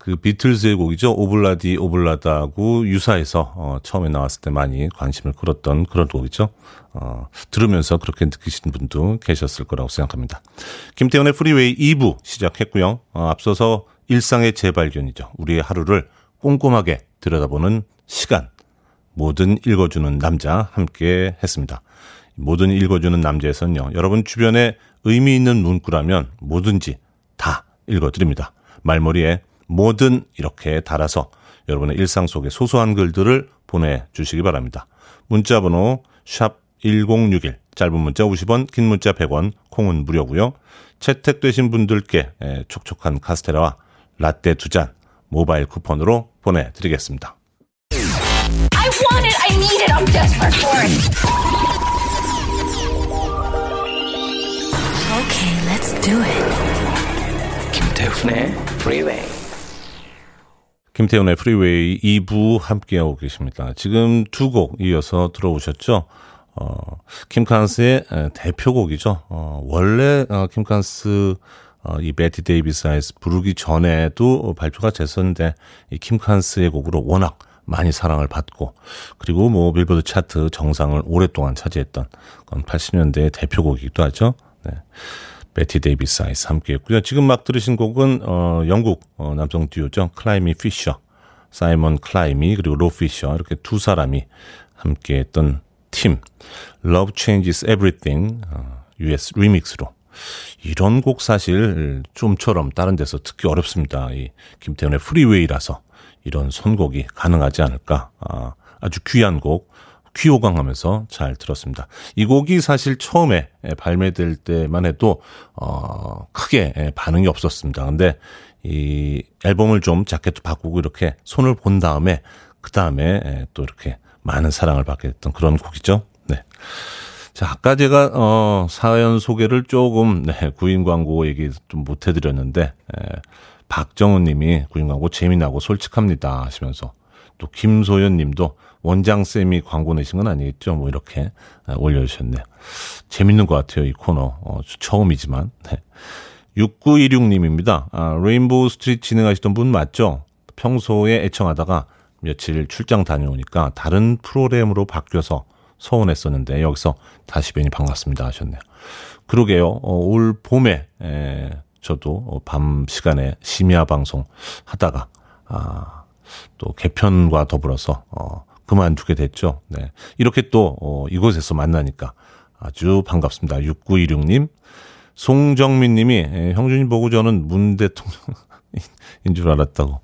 그 비틀즈의 곡이죠. Ob-La-Di Ob-La-Da하고 유사해서 어, 처음에 나왔을 때 많이 관심을 끌었던 그런 곡이죠. 어, 들으면서 그렇게 느끼시는 분도 계셨을 거라고 생각합니다. 김태훈의 프리웨이 2부 시작했고요. 어, 앞서서 일상의 재발견이죠. 우리의 하루를 꼼꼼하게 들여다보는 시간. 뭐든 읽어주는 남자 함께 했습니다. 뭐든 읽어주는 남자에서는요. 여러분 주변에 의미 있는 문구라면 뭐든지 다 읽어드립니다. 말머리에 뭐든 이렇게 달아서 여러분의 일상 속의 소소한 글들을 보내주시기 바랍니다. 문자 번호 샵 1061, 짧은 문자 50원, 긴 문자 100원, 콩은 무료고요. 채택되신 분들께 에, 촉촉한 카스테라와 라떼 두 잔 모바일 쿠폰으로 보내드리겠습니다. I want it. I need it. I'm desperate for it. Okay, let's do it. 김태훈의 Freeway. 김태훈의 프리웨이 2부 함께하고 계십니다. 지금 두 곡 이어서 들어보셨죠? 어, 킴칸스의 에, 대표곡이죠. 어, 원래 어, 킴칸스 어, 이 Bette Davis Eyes 부르기 전에도 발표가 됐었는데 이 킴칸스의 곡으로 워낙 많이 사랑을 받고 그리고 뭐 빌보드 차트 정상을 오랫동안 차지했던 그건 80년대의 대표곡이기도 하죠. 네. Bette Davis Eyes 함께 했고요. 지금 막 들으신 곡은 어, 영국 어, 남성 듀오죠. 클라이미 피셔, 사이먼 클라이미 그리고 롭 피셔 이렇게 두 사람이 함께 했던 팀 Love Changes Everything 어, US Remix로 이런 곡 사실 좀처럼 다른 데서 듣기 어렵습니다. 이 김태훈의 프리웨이라서 이런 선곡이 가능하지 않을까. 아, 아주 귀한 곡 귀호강하면서 잘 들었습니다. 이 곡이 사실 처음에 발매될 때만 해도 어, 크게 반응이 없었습니다. 근데 이 앨범을 좀 자켓도 바꾸고 이렇게 손을 본 다음에 그 다음에 또 이렇게 많은 사랑을 받게 됐던 그런 곡이죠. 네. 자, 아까 제가 어 사연 소개를 조금 네, 구인 광고 얘기 좀 못 해드렸는데 에, 박정은 님이 구인 광고 재미나고 솔직합니다 하시면서 또 김소연 님도 원장 쌤이 광고 내신 건 아니겠죠? 뭐 이렇게 아, 올려주셨네요. 재밌는 것 같아요 이 코너 어, 처음이지만 네. 6916님입니다. 아, 레인보우 스트리트 진행하시던 분 맞죠? 평소에 애청하다가 며칠 출장 다녀오니까 다른 프로그램으로 바뀌어서 서운했었는데 여기서 다시 뵈니 반갑습니다 하셨네요. 그러게요. 어, 올 봄에 에, 저도 어, 밤 시간에 심야 방송 하다가 아, 또 개편과 더불어서 어, 그만두게 됐죠. 네. 이렇게 또 어, 이곳에서 만나니까 아주 반갑습니다. 6926님. 송정민 님이 에, 형준이 보고 저는 문 대통령인 줄 알았다고.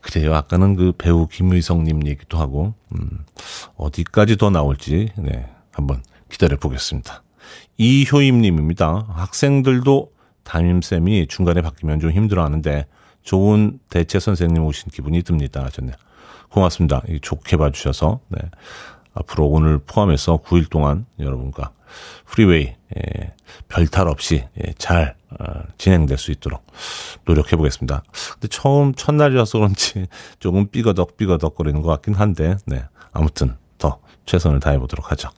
그래요. 아까는 그 배우 김의성 님 얘기도 하고 음, 어디까지 더 나올지 네, 한번 기다려 보겠습니다. 이효임 님입니다. 학생들도 담임쌤이 중간에 바뀌면 좀 힘들어 하는데 좋은 대체 선생님 오신 기분이 듭니다. 하셨네요. 고맙습니다. 이 좋게 봐주셔서 네. 앞으로 오늘 포함해서 9일 동안 여러분과 프리웨이 예, 별탈 없이 예, 잘 어, 진행될 수 있도록 노력해 보겠습니다. 근데 처음 첫날이라서 그런지 조금 삐거덕 삐거덕 거리는 것 같긴 한데 네. 아무튼 더 최선을 다해 보도록 하죠.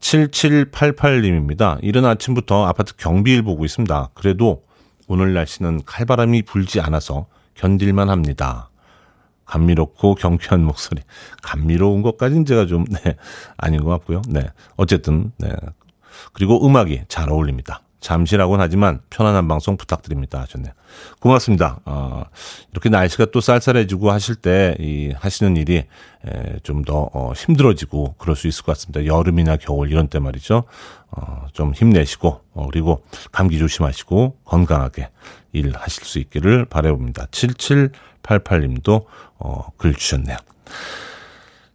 7788님입니다. 이른 아침부터 아파트 경비일 보고 있습니다. 그래도 오늘 날씨는 칼바람이 불지 않아서 견딜만 합니다. 감미롭고 경쾌한 목소리. 감미로운 것까지는 제가 좀, 네, 아닌 것 같고요. 네. 어쨌든, 네. 그리고 음악이 잘 어울립니다. 잠시라고는 하지만 편안한 방송 부탁드립니다. 하셨네요. 고맙습니다. 어, 이렇게 날씨가 또 쌀쌀해지고 하실 때, 이, 하시는 일이, 좀 더, 어, 힘들어지고 그럴 수 있을 것 같습니다. 여름이나 겨울 이런 때 말이죠. 어, 좀 힘내시고, 어, 그리고 감기 조심하시고, 건강하게 일하실 수 있기를 바라봅니다. 7788님도, 어, 글 주셨네요.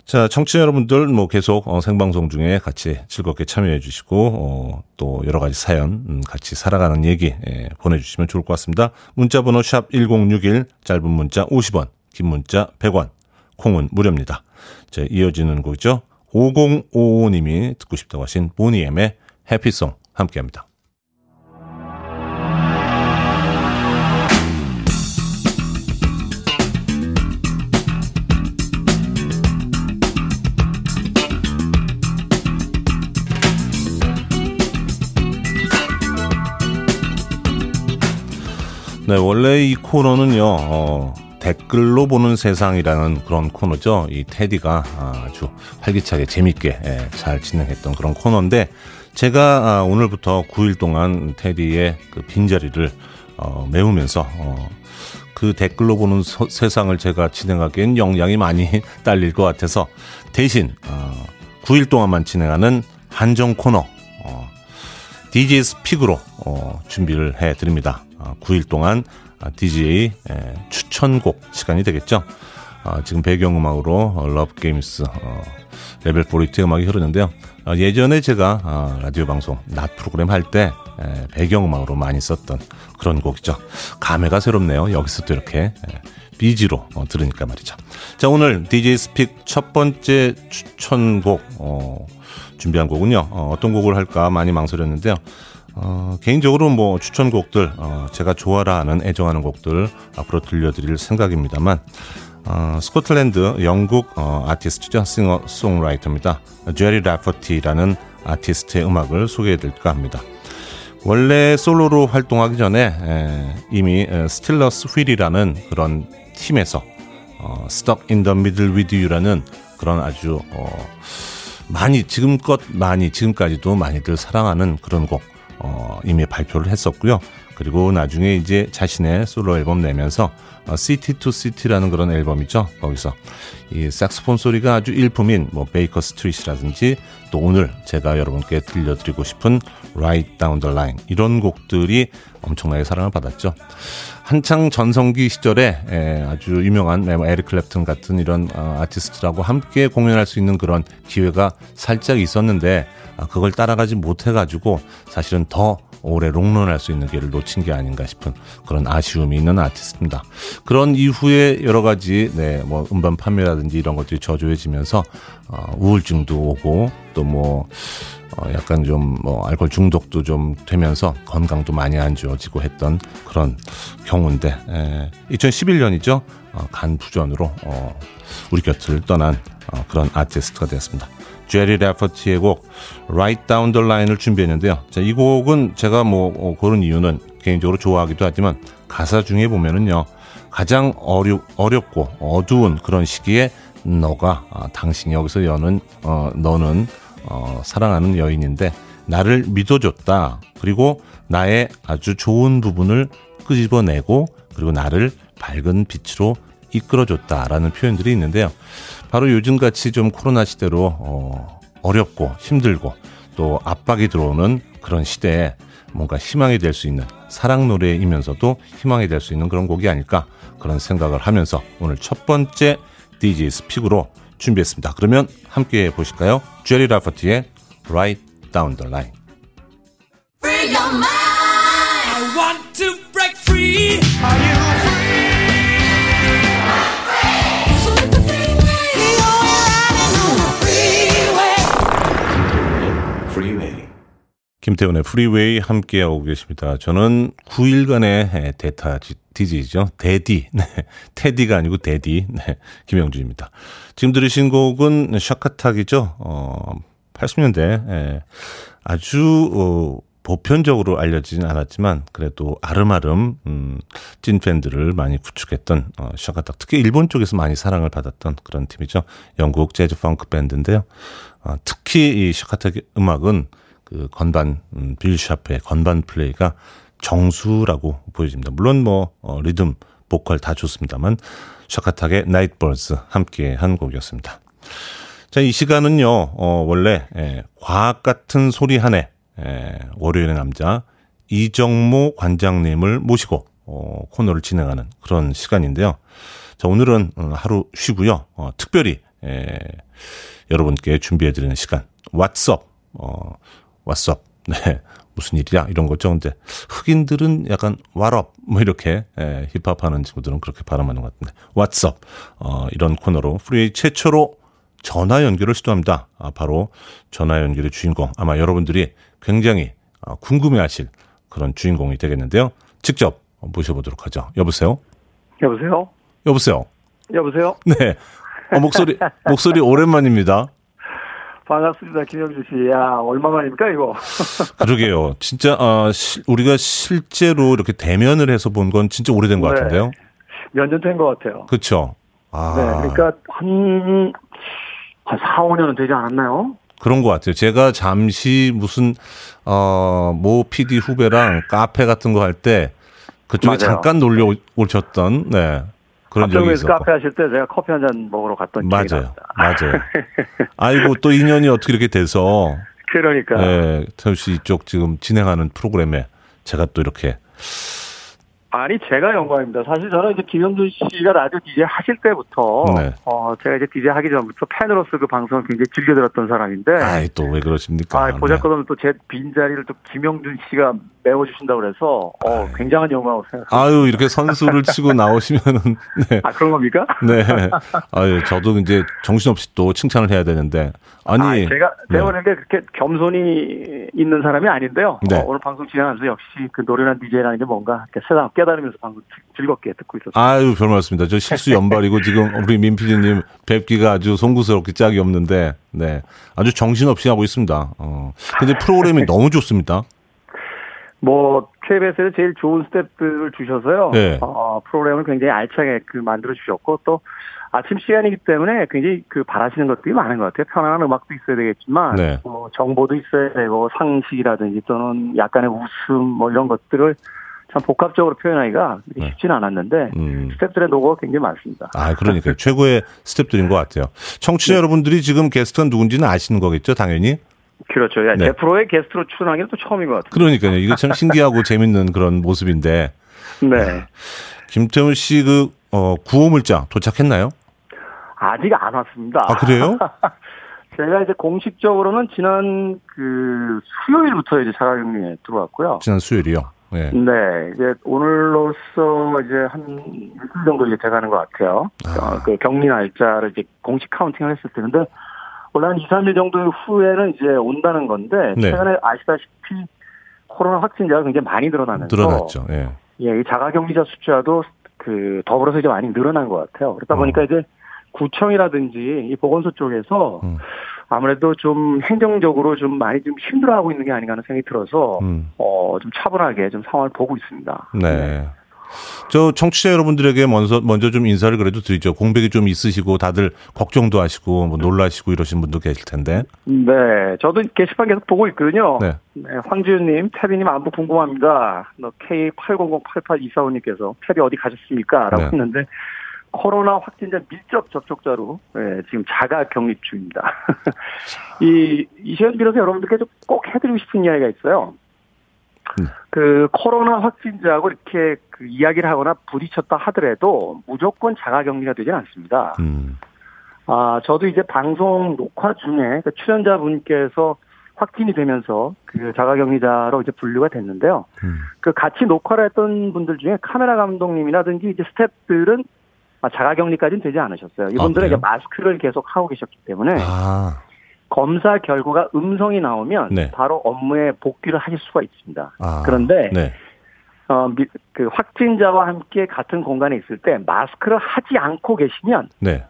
자, 청취자 여러분들 뭐 계속 어, 생방송 중에 같이 즐겁게 참여해 주시고 어, 또 여러 가지 사연 음, 같이 살아가는 얘기 예, 보내주시면 좋을 것 같습니다. 문자번호 샵 #1061 짧은 문자 50원, 긴 문자 100원, 콩은 무료입니다. 자, 이어지는 곡이죠. 5055님이 듣고 싶다고 하신 보니엠의 해피송 함께합니다. 네, 원래 이 코너는요, 어, 댓글로 보는 세상이라는 그런 코너죠. 이 테디가 아주 활기차게 재밌게 예, 잘 진행했던 그런 코너인데, 제가 아, 오늘부터 9일 동안 테디의 그 빈자리를 어, 메우면서 어, 그 댓글로 보는 서- 세상을 제가 진행하기엔 역량이 많이 딸릴 것 같아서 대신 어, 9일 동안만 진행하는 한정 코너 어, DJ 스픽으로 어, 준비를 해 드립니다. 어, 9일 동안 아, DJ 에, 추천곡 시간이 되겠죠. 어, 지금 배경음악으로 어, Love Games 어, 레벨 42 음악이 흐르는데요. 어, 예전에 제가 어, 라디오 방송 낮 프로그램 할 때 배경음악으로 많이 썼던 그런 곡이죠. 감회가 새롭네요. 여기서 또 이렇게 에, BG로 어, 들으니까 말이죠. 자 오늘 DJ's Pick 첫 번째 추천곡 어, 준비한 곡은요. 어떤 곡을 할까 많이 망설였는데요. 어, 개인적으로 뭐 추천곡들 어, 제가 좋아라 하는 애정하는 곡들 앞으로 들려드릴 생각입니다만 어, 스코틀랜드 영국 어, 아티스트죠 싱어 송라이터입니다. 제리 라퍼티라는 아티스트의 음악을 소개해드릴까 합니다. 원래 솔로로 활동하기 전에 에, 이미 스틸러스 휠이라는 그런 팀에서 어, Stuck in the Middle with You라는 그런 아주 어, 많이 지금껏 많이 지금까지도 많이들 사랑하는 그런 곡 어, 이미 발표를 했었고요. 그리고 나중에 이제 자신의 솔로 앨범 내면서 어, City to City라는 그런 앨범이죠. 거기서 이 색소폰 소리가 아주 일품인 뭐 Baker Street이라든지 또 오늘 제가 여러분께 들려드리고 싶은 Right Down the Line 이런 곡들이 엄청나게 사랑을 받았죠. 한창 전성기 시절에 에, 아주 유명한 뭐 에릭 클랩튼 같은 이런 어, 아티스트하고 함께 공연할 수 있는 그런 기회가 살짝 있었는데 아, 그걸 따라가지 못해가지고 사실은 더 오래 롱런할 수 있는 기회를 놓친 게 아닌가 싶은 그런 아쉬움이 있는 아티스트입니다. 그런 이후에 여러 가지 네, 뭐 음반 판매라든지 이런 것들이 저조해지면서 어, 우울증도 오고 또뭐 어, 약간 좀 뭐 알코올 중독도 좀 되면서 건강도 많이 안 좋아지고 했던 그런 경우인데 에, 2011년이죠. 어, 간 부전으로 어, 우리 곁을 떠난 어, 그런 아티스트가 되었습니다. 제리 라퍼티의 곡 Right Down the Line을 준비했는데요. 자, 이 곡은 제가 뭐 어, 고른 이유는 개인적으로 좋아하기도 하지만 가사 중에 보면은요. 가장 어려, 어렵고 어두운 그런 시기에 너가 아, 당신이 여기서 여는 어, 너는 어, 사랑하는 여인인데 나를 믿어줬다. 그리고 나의 아주 좋은 부분을 끄집어내고 그리고 나를 밝은 빛으로 이끌어줬다라는 표현들이 있는데요. 바로 요즘같이 좀 코로나 시대로 어, 어렵고 힘들고 또 압박이 들어오는 그런 시대에 뭔가 희망이 될 수 있는 사랑 노래이면서도 희망이 될 수 있는 그런 곡이 아닐까 그런 생각을 하면서 오늘 첫 번째 DJ 스픽으로 준비했습니다. 그러면 함께 보실까요? 제리 라퍼티의 Right Down the Line. Free your mind. I want to break free. 김태훈의 프리웨이 함께하고 계십니다. 저는 9일간의 대타 DJ죠. 대디. 네. 테디가 아니고 대디. 네. 김영준입니다. 지금 들으신 곡은 샤카탁이죠. 어, 80년대 예. 아주 어, 보편적으로 알려지진 않았지만 그래도 알음알음 음, 찐 팬들을 많이 구축했던 어, 샤카탁 특히 일본 쪽에서 많이 사랑을 받았던 그런 팀이죠. 영국 재즈 펑크 밴드인데요. 어, 특히 이 샤카탁의 음악은 그그 건반 음, 빌 샤프의 건반 플레이가 정수라고 보여집니다. 물론 뭐 어, 리듬, 보컬 다 좋습니다만 샤카탁의 Night Birds 함께 한 곡이었습니다. 자, 이 시간은요, 어, 원래, 예, 과학 같은 소리 한 해, 예, 월요일의 남자, 이정모 관장님을 모시고, 어, 코너를 진행하는 그런 시간인데요. 자, 오늘은 어, 하루 쉬고요. 어, 특별히, 예, 여러분께 준비해드리는 시간, 왓썹, 어, 왓썹, 네. 무슨 일이야? 이런 거죠. 근데 흑인들은 약간 왓업, 뭐 이렇게, 예, 힙합 하는 친구들은 그렇게 발음하는 것 같은데, 왓썹, 어, 이런 코너로 프리웨이 최초로 전화 연결을 시도합니다. 아, 바로 전화 연결의 주인공. 아마 여러분들이 굉장히 아, 궁금해하실 그런 주인공이 되겠는데요. 직접 모셔보도록 하죠. 여보세요? 여보세요? 여보세요? 여보세요? 네. 어, 목소리, 목소리 오랜만입니다. 반갑습니다, 김영주 씨. 야, 얼마만입니까, 이거? 그러게요. 진짜, 아, 시- 우리가 실제로 이렇게 대면을 해서 본 건 진짜 오래된 것 네. 같은데요. 몇 년 된 것 같아요. 그쵸? 아. 네, 그러니까 한, 한 4, 5년은 되지 않았나요? 그런 것 같아요. 제가 잠시 무슨 어, 모 PD 후배랑 카페 같은 거 할 때 그쪽에 맞아요. 잠깐 놀려 오셨던 네 그런 적이 있었고 카페 하실 때 제가 커피 한 잔 먹으러 갔던 기억이 맞아요, 납니다. 맞아요. 아이고 또 인연이 어떻게 이렇게 돼서 그러니까. 네, 태우 씨 이쪽 지금 진행하는 프로그램에 제가 또 이렇게 아니, 제가 영광입니다. 사실 저는 이제 김영준 씨가 라디오 DJ 하실 때부터, 네. 어, 제가 이제 DJ 하기 전부터 팬으로서 그 방송을 굉장히 즐겨 들었던 사람인데, 아이 또 왜 그러십니까? 아, 보잘것없는 또제 빈 자리를 또 김영준 씨가 메워 주신다고 그래서, 어, 굉장한 영광으로 생각합니다. 아유 이렇게 선수를 치고 나오시면은 네. 아, 그런 겁니까? 네. 아유 저도 이제 정신없이 또 칭찬을 해야 되는데 아니 아, 제가 네. 제가 보는데 그렇게 겸손이 있는 사람이 아닌데요. 네. 어, 오늘 방송 진행하면서 역시 그 노련한 DJ라는 게 뭔가 이렇게 세상 깨달으면서 즐- 즐겁게 듣고 있었어요. 아유, 별 말씀입니다. 저 실수 연발이고 지금 우리 민 PD님 뵙기가 아주 송구스럽게 짝이 없는데, 네. 아주 정신없이 하고 있습니다. 어. 근데 프로그램이 너무 좋습니다. 뭐 KBS에서 제일 좋은 스태프들을 주셔서요. 네. 어, 프로그램을 굉장히 알차게 그 만들어 주셨고 또 아침 시간이기 때문에 굉장히 그 바라시는 것들이 많은 것 같아요. 편안한 음악도 있어야 되겠지만, 네. 뭐 정보도 있어야 되고 상식이라든지 또는 약간의 웃음 뭐 이런 것들을 참 복합적으로 표현하기가 네. 쉽지는 않았는데 음. 스태프들의 노고가 굉장히 많습니다. 아, 그러니까 최고의 스텝들인 것 같아요. 청취자 여러분들이 지금 게스트가 누군지는 아시는 거겠죠, 당연히? 그렇죠. 야, 네. 제 프로에 게스트로 출연하기는 또 처음인 것 같아요. 그러니까요. 이거 참 신기하고 재밌는 그런 모습인데. 네. 김태훈 씨 그, 어, 구호물자 도착했나요? 아직 안 왔습니다. 아, 그래요? 제가 이제 공식적으로는 지난 그 수요일부터 이제 자가격리에 들어왔고요. 지난 수요일이요. 예. 네, 이제 오늘로써 이제 한 일주일 정도 이제 돼가는 것 같아요. 어, 그 격리 날짜를 이제 공식 카운팅을 했을 때. 근데 원래 한 2, 3일 정도 후에는 이제 온다는 건데, 네. 최근에 아시다시피 코로나 확진자가 굉장히 많이 늘어나면서. 늘어났죠. 예. 예, 이 자가 격리자 숫자도 그 더불어서 이제 많이 늘어난 것 같아요. 그러다 보니까 이제 구청이라든지 이 보건소 쪽에서 음. 아무래도 좀 행정적으로 좀 많이 좀 힘들어하고 있는 게 아닌가 하는 생각이 들어서 음. 어, 좀 차분하게 좀 상황을 보고 있습니다. 네. 저 청취자 여러분들에게 먼저 먼저 좀 인사를 그래도 드리죠. 공백이 좀 있으시고 다들 걱정도 하시고 뭐 놀라시고 이러신 분도 계실 텐데. 네, 저도 게시판 계속 보고 있거든요. 네. 네, 황지윤님, 태비님 안부 궁금합니다. 너 K80088245님께서 태비 어디 가셨습니까? 라고 네. 했는데 코로나 확진자 밀접 접촉자로 예, 지금 자가 격리 중입니다. 이, 이 시간 빌어서 여러분들께 좀꼭 해드리고 싶은 이야기가 있어요. 네. 그 코로나 확진자하고 이렇게 그 이야기를 하거나 부딪혔다 하더라도 무조건 자가 격리가 되지는 않습니다. 음. 아, 저도 이제 방송 녹화 중에 그 출연자분께서 확진이 되면서 그 자가격리자로 이제 분류가 됐는데요. 음. 그 같이 녹화를 했던 분들 중에 카메라 감독님이라든지 이제 스태프들은 아, 자가격리까지는 되지 않으셨어요. 이분들은 그래요? 이제 마스크를 계속 하고 계셨기 때문에 아. 검사 결과가 음성이 나오면 네. 바로 업무에 복귀를 하실 수가 있습니다. 아. 그런데 네. 어, 미- 그 확진자와 함께 같은 공간에 있을 때 마스크를 하지 않고 계시면 네.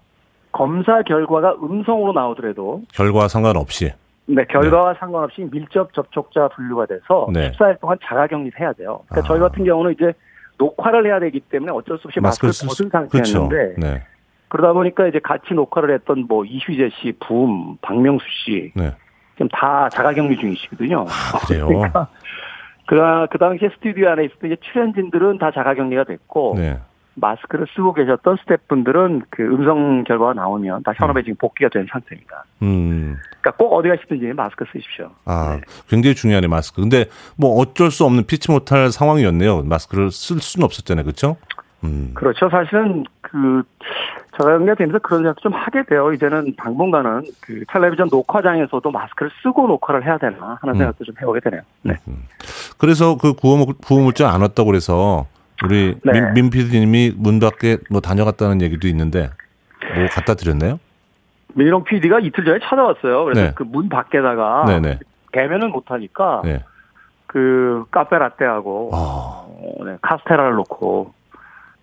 검사 결과가 음성으로 나오더라도 결과 상관없이. 네, 결과와 상관없이 밀접 접촉자 분류가 돼서 네. 14일 동안 자가격리를 해야 돼요. 그러니까 저희 같은 경우는 이제 녹화를 해야 되기 때문에 어쩔 수 없이 마스크를 쓸 벗은 수- 그렇죠. 상태였는데 네. 그러다 보니까 이제 같이 녹화를 했던 뭐 이휘재 씨, 붐, 박명수 씨, 네. 지금 다 자가격리 중이시거든요. 그래요? 그러니까 그, 그 당시에 스튜디오 안에 있었던 이제 출연진들은 다 자가격리가 됐고 네. 마스크를 쓰고 계셨던 스태프분들은 그 음성 결과가 나오면 다 현업에 지금 복귀가 된 상태입니다. 음. 그러니까 꼭 어디 가시든지 마스크 쓰십시오. 아, 굉장히 중요하네, 마스크. 근데 뭐 어쩔 수 없는 피치 못할 상황이었네요. 마스크를 쓸 수는 없었잖아요. 그렇죠? 음. 그렇죠. 사실은 그 자가격리가 되면서 그런 생각 좀 하게 돼요. 이제는 당분간은 그 텔레비전 녹화장에서도 마스크를 쓰고 녹화를 해야 되나 하는 음. 생각도 좀 해보게 되네요. 네. 그래서 그 구호, 구호물자 안 왔다고 그래서 우리 네. 민, 민 PD님이 문 밖에 뭐 다녀갔다는 얘기도 있는데 뭐 갖다 드렸나요? 민희롱 PD가 이틀 전에 찾아왔어요. 그래서 네. 그문 밖에다가 네네. 개면을 못하니까 네. 그 카페 라떼하고 아. 어, 네, 카스테라를 놓고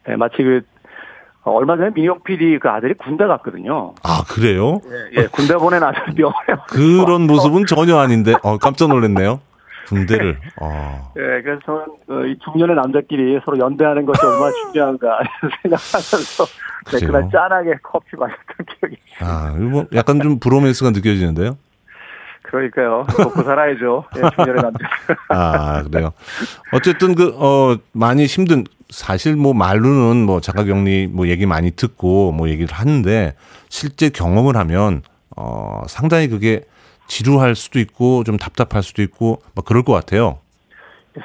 네, 마치 그 어, 얼마 전에 민희롱 PD 그 아들이 군대 갔거든요. 아, 그래요? 예, 군대 보낸 아들 병원에 그런 모습은 전혀 아닌데, 어, 깜짝 놀랐네요. 군대를. 어. 예, 그래서 저는 어, 이 중년의 남자끼리 서로 연대하는 것이 얼마나 중요한가 생각하면서 네? 그날 짠하게 커피 마셨던 기억이. 아, 뭐 약간 좀 브로맨스가 느껴지는데요? 그러니까요. 먹고 살아야죠. 예, 중년의 남자. 아, 그래요. 어쨌든 그, 어, 많이 힘든, 사실 뭐 말로는 뭐 자가격리 뭐 얘기 많이 듣고 뭐 얘기를 하는데 실제 경험을 하면, 어, 상당히 그게 지루할 수도 있고 좀 답답할 수도 있고 막 그럴 것 같아요.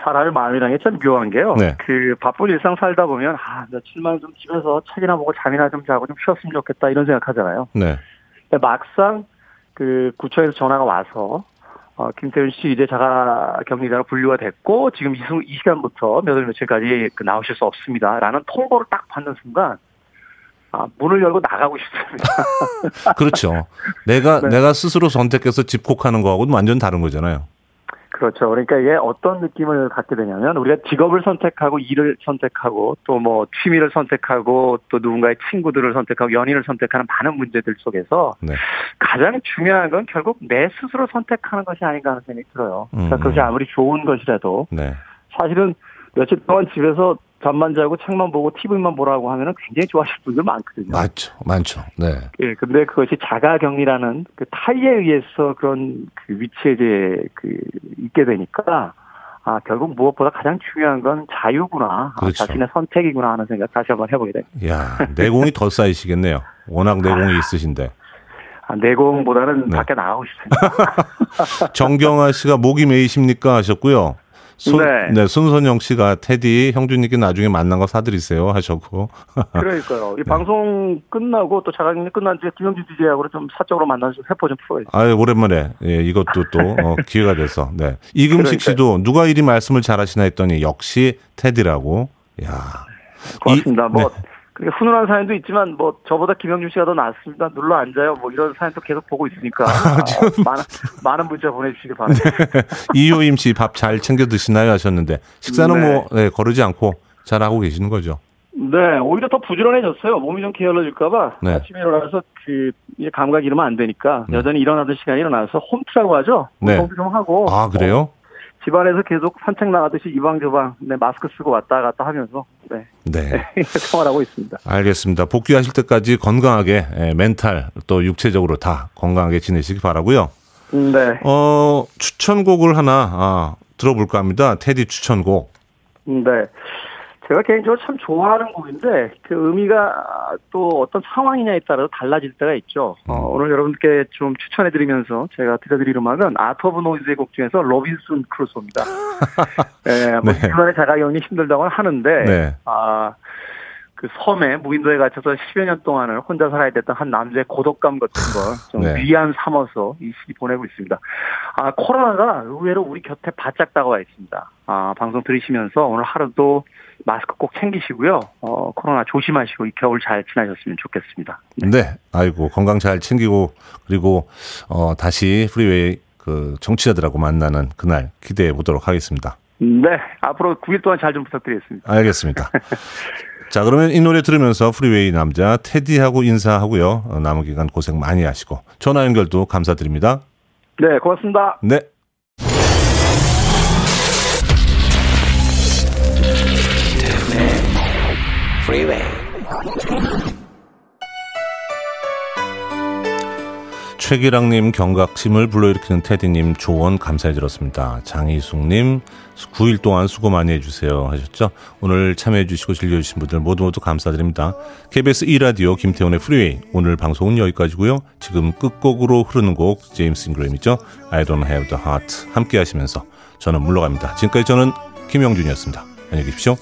사람의 마음이라는 게참 묘한 게요. 네. 그 바쁜 일상 살다 보면 아 며칠만 좀 집에서 책이나 보고 잠이나 좀 자고 좀 쉬었으면 좋겠다 이런 생각하잖아요. 네. 근데 막상 그 구청에서 전화가 와서 어, 김태윤 씨 이제 자가 격리자로 분류가 됐고 지금 이, 순- 이 시간부터 몇월 며칠까지 그 나오실 수 없습니다라는 통보를 딱 받는 순간 아, 문을 열고 나가고 싶습니다. 그렇죠. 내가, 네. 내가 스스로 선택해서 집콕하는 거하고는 완전 다른 거잖아요. 그렇죠. 그러니까 이게 어떤 느낌을 갖게 되냐면 우리가 직업을 선택하고 일을 선택하고 또 뭐 취미를 선택하고 또 누군가의 친구들을 선택하고 연인을 선택하는 많은 문제들 속에서 네. 가장 중요한 건 결국 내 스스로 선택하는 것이 아닌가 하는 생각이 들어요. 그러니까 음. 그것이 아무리 좋은 것이라도 네. 사실은 며칠 동안 집에서 잠만 자고 책만 보고 TV만 보라고 하면은 굉장히 좋아하실 분들 많거든요. 많죠. 많죠. 네. 예, 근데 그것이 자가격리라는 그 타이에 의해서 그런 그 위치에 이제 그 있게 되니까 아, 결국 무엇보다 가장 중요한 건 자유구나. 아, 그렇죠. 자신의 선택이구나 하는 생각 다시 한번 해보게 됩니다. 야 내공이 더 쌓이시겠네요. 워낙 내공이 있으신데. 아, 내공보다는 네. 밖에 나가고 싶습니다. 정경아 씨가 목이 메이십니까 하셨고요. 손, 네. 네. 손선영 씨가 테디 형주님께 나중에 만난 거 사드리세요 하셨고. 그러니까요. 이 방송 끝나고 또 자가격리 끝난 뒤에 김영주 DJ하고 좀 사적으로 만나서 해포 좀 풀어야죠. 아유 오랜만에 예, 이것도 또 어, 기회가 돼서. 네. 이금식 씨도 누가 이리 말씀을 잘하시나 했더니 역시 테디라고. 야. 고맙습니다. 이- 뭐 네. 그렇게 훈훈한 사연도 있지만 뭐 저보다 김영준 씨가 더 낫습니다. 눌러 앉아요. 뭐 이런 사연도 계속 보고 있으니까 아, 많은 많은 문자 보내주시기 바랍니다. 이효임 씨 밥 잘 챙겨 드시나요 하셨는데 식사는 네. 뭐 네, 거르지 않고 잘 하고 계시는 거죠. 네, 오히려 더 부지런해졌어요. 몸이 좀 게을러질까봐 네. 아침에 일어나서 그 이제 감각 잃으면 안 되니까 여전히 일어나던 시간에 일어나서 홈트라고 하죠. 네. 운동도 좀 하고 아 그래요? 집안에서 계속 산책 나가듯이 이방저방 네, 마스크 쓰고 왔다 갔다 하면서 네, 네. 생활하고 있습니다. 알겠습니다. 복귀하실 때까지 건강하게 예, 멘탈 또 육체적으로 다 건강하게 지내시기 바라고요. 네, 어 추천곡을 하나 아, 들어볼까 합니다. 테디 추천곡. 네. 제가 개인적으로 참 좋아하는 곡인데 그 의미가 또 어떤 상황이냐에 따라서 달라질 때가 있죠. 어, 오늘 여러분께 좀 추천해드리면서 제가 들려드릴 음악은 아트 오브 노이즈의 곡 중에서 로빈슨 크루소입니다. 예, 뭐 네. 이번에 자가격리 힘들다고 하는데 네. 아, 그 섬에 무인도에 갇혀서 10여 년 동안을 혼자 살아야 됐던 한 남자의 고독감 같은 걸좀 네. 위안 삼아서 이 시기 보내고 있습니다. 아, 코로나가 의외로 우리 곁에 바짝 다가와 있습니다. 아, 방송 들으시면서 오늘 하루도 마스크 꼭 챙기시고요. 어, 코로나 조심하시고 이 겨울 잘 지나셨으면 좋겠습니다. 네. 아이고 건강 잘 챙기고 그리고 어 다시 프리웨이 그 청취자들하고 만나는 그날 기대해 보도록 하겠습니다. 네, 앞으로 9일 동안 잘 좀 부탁드리겠습니다. 알겠습니다. 자, 그러면 이 노래 들으면서 프리웨이 남자 테디하고 인사하고요. 어, 남은 기간 고생 많이 하시고 전화 연결도 감사드립니다. 네, 고맙습니다. 네. Freeway. 최기랑님 경각심을 불러일으키는 테디님 조언 감사해 들었습니다. 장희숙님 9일 동안 수고 많이 해주세요 하셨죠. 오늘 참여해 주시고 즐겨주신 분들 모두 모두 감사드립니다. KBS 2라디오 김태훈의 프리웨이 오늘 방송은 여기까지고요. 지금 끝곡으로 흐르는 곡 제임스 잉그램이죠. I don't have the heart 함께 하시면서 저는 물러갑니다. 지금까지 저는 김영준이었습니다. 안녕히 계십시오.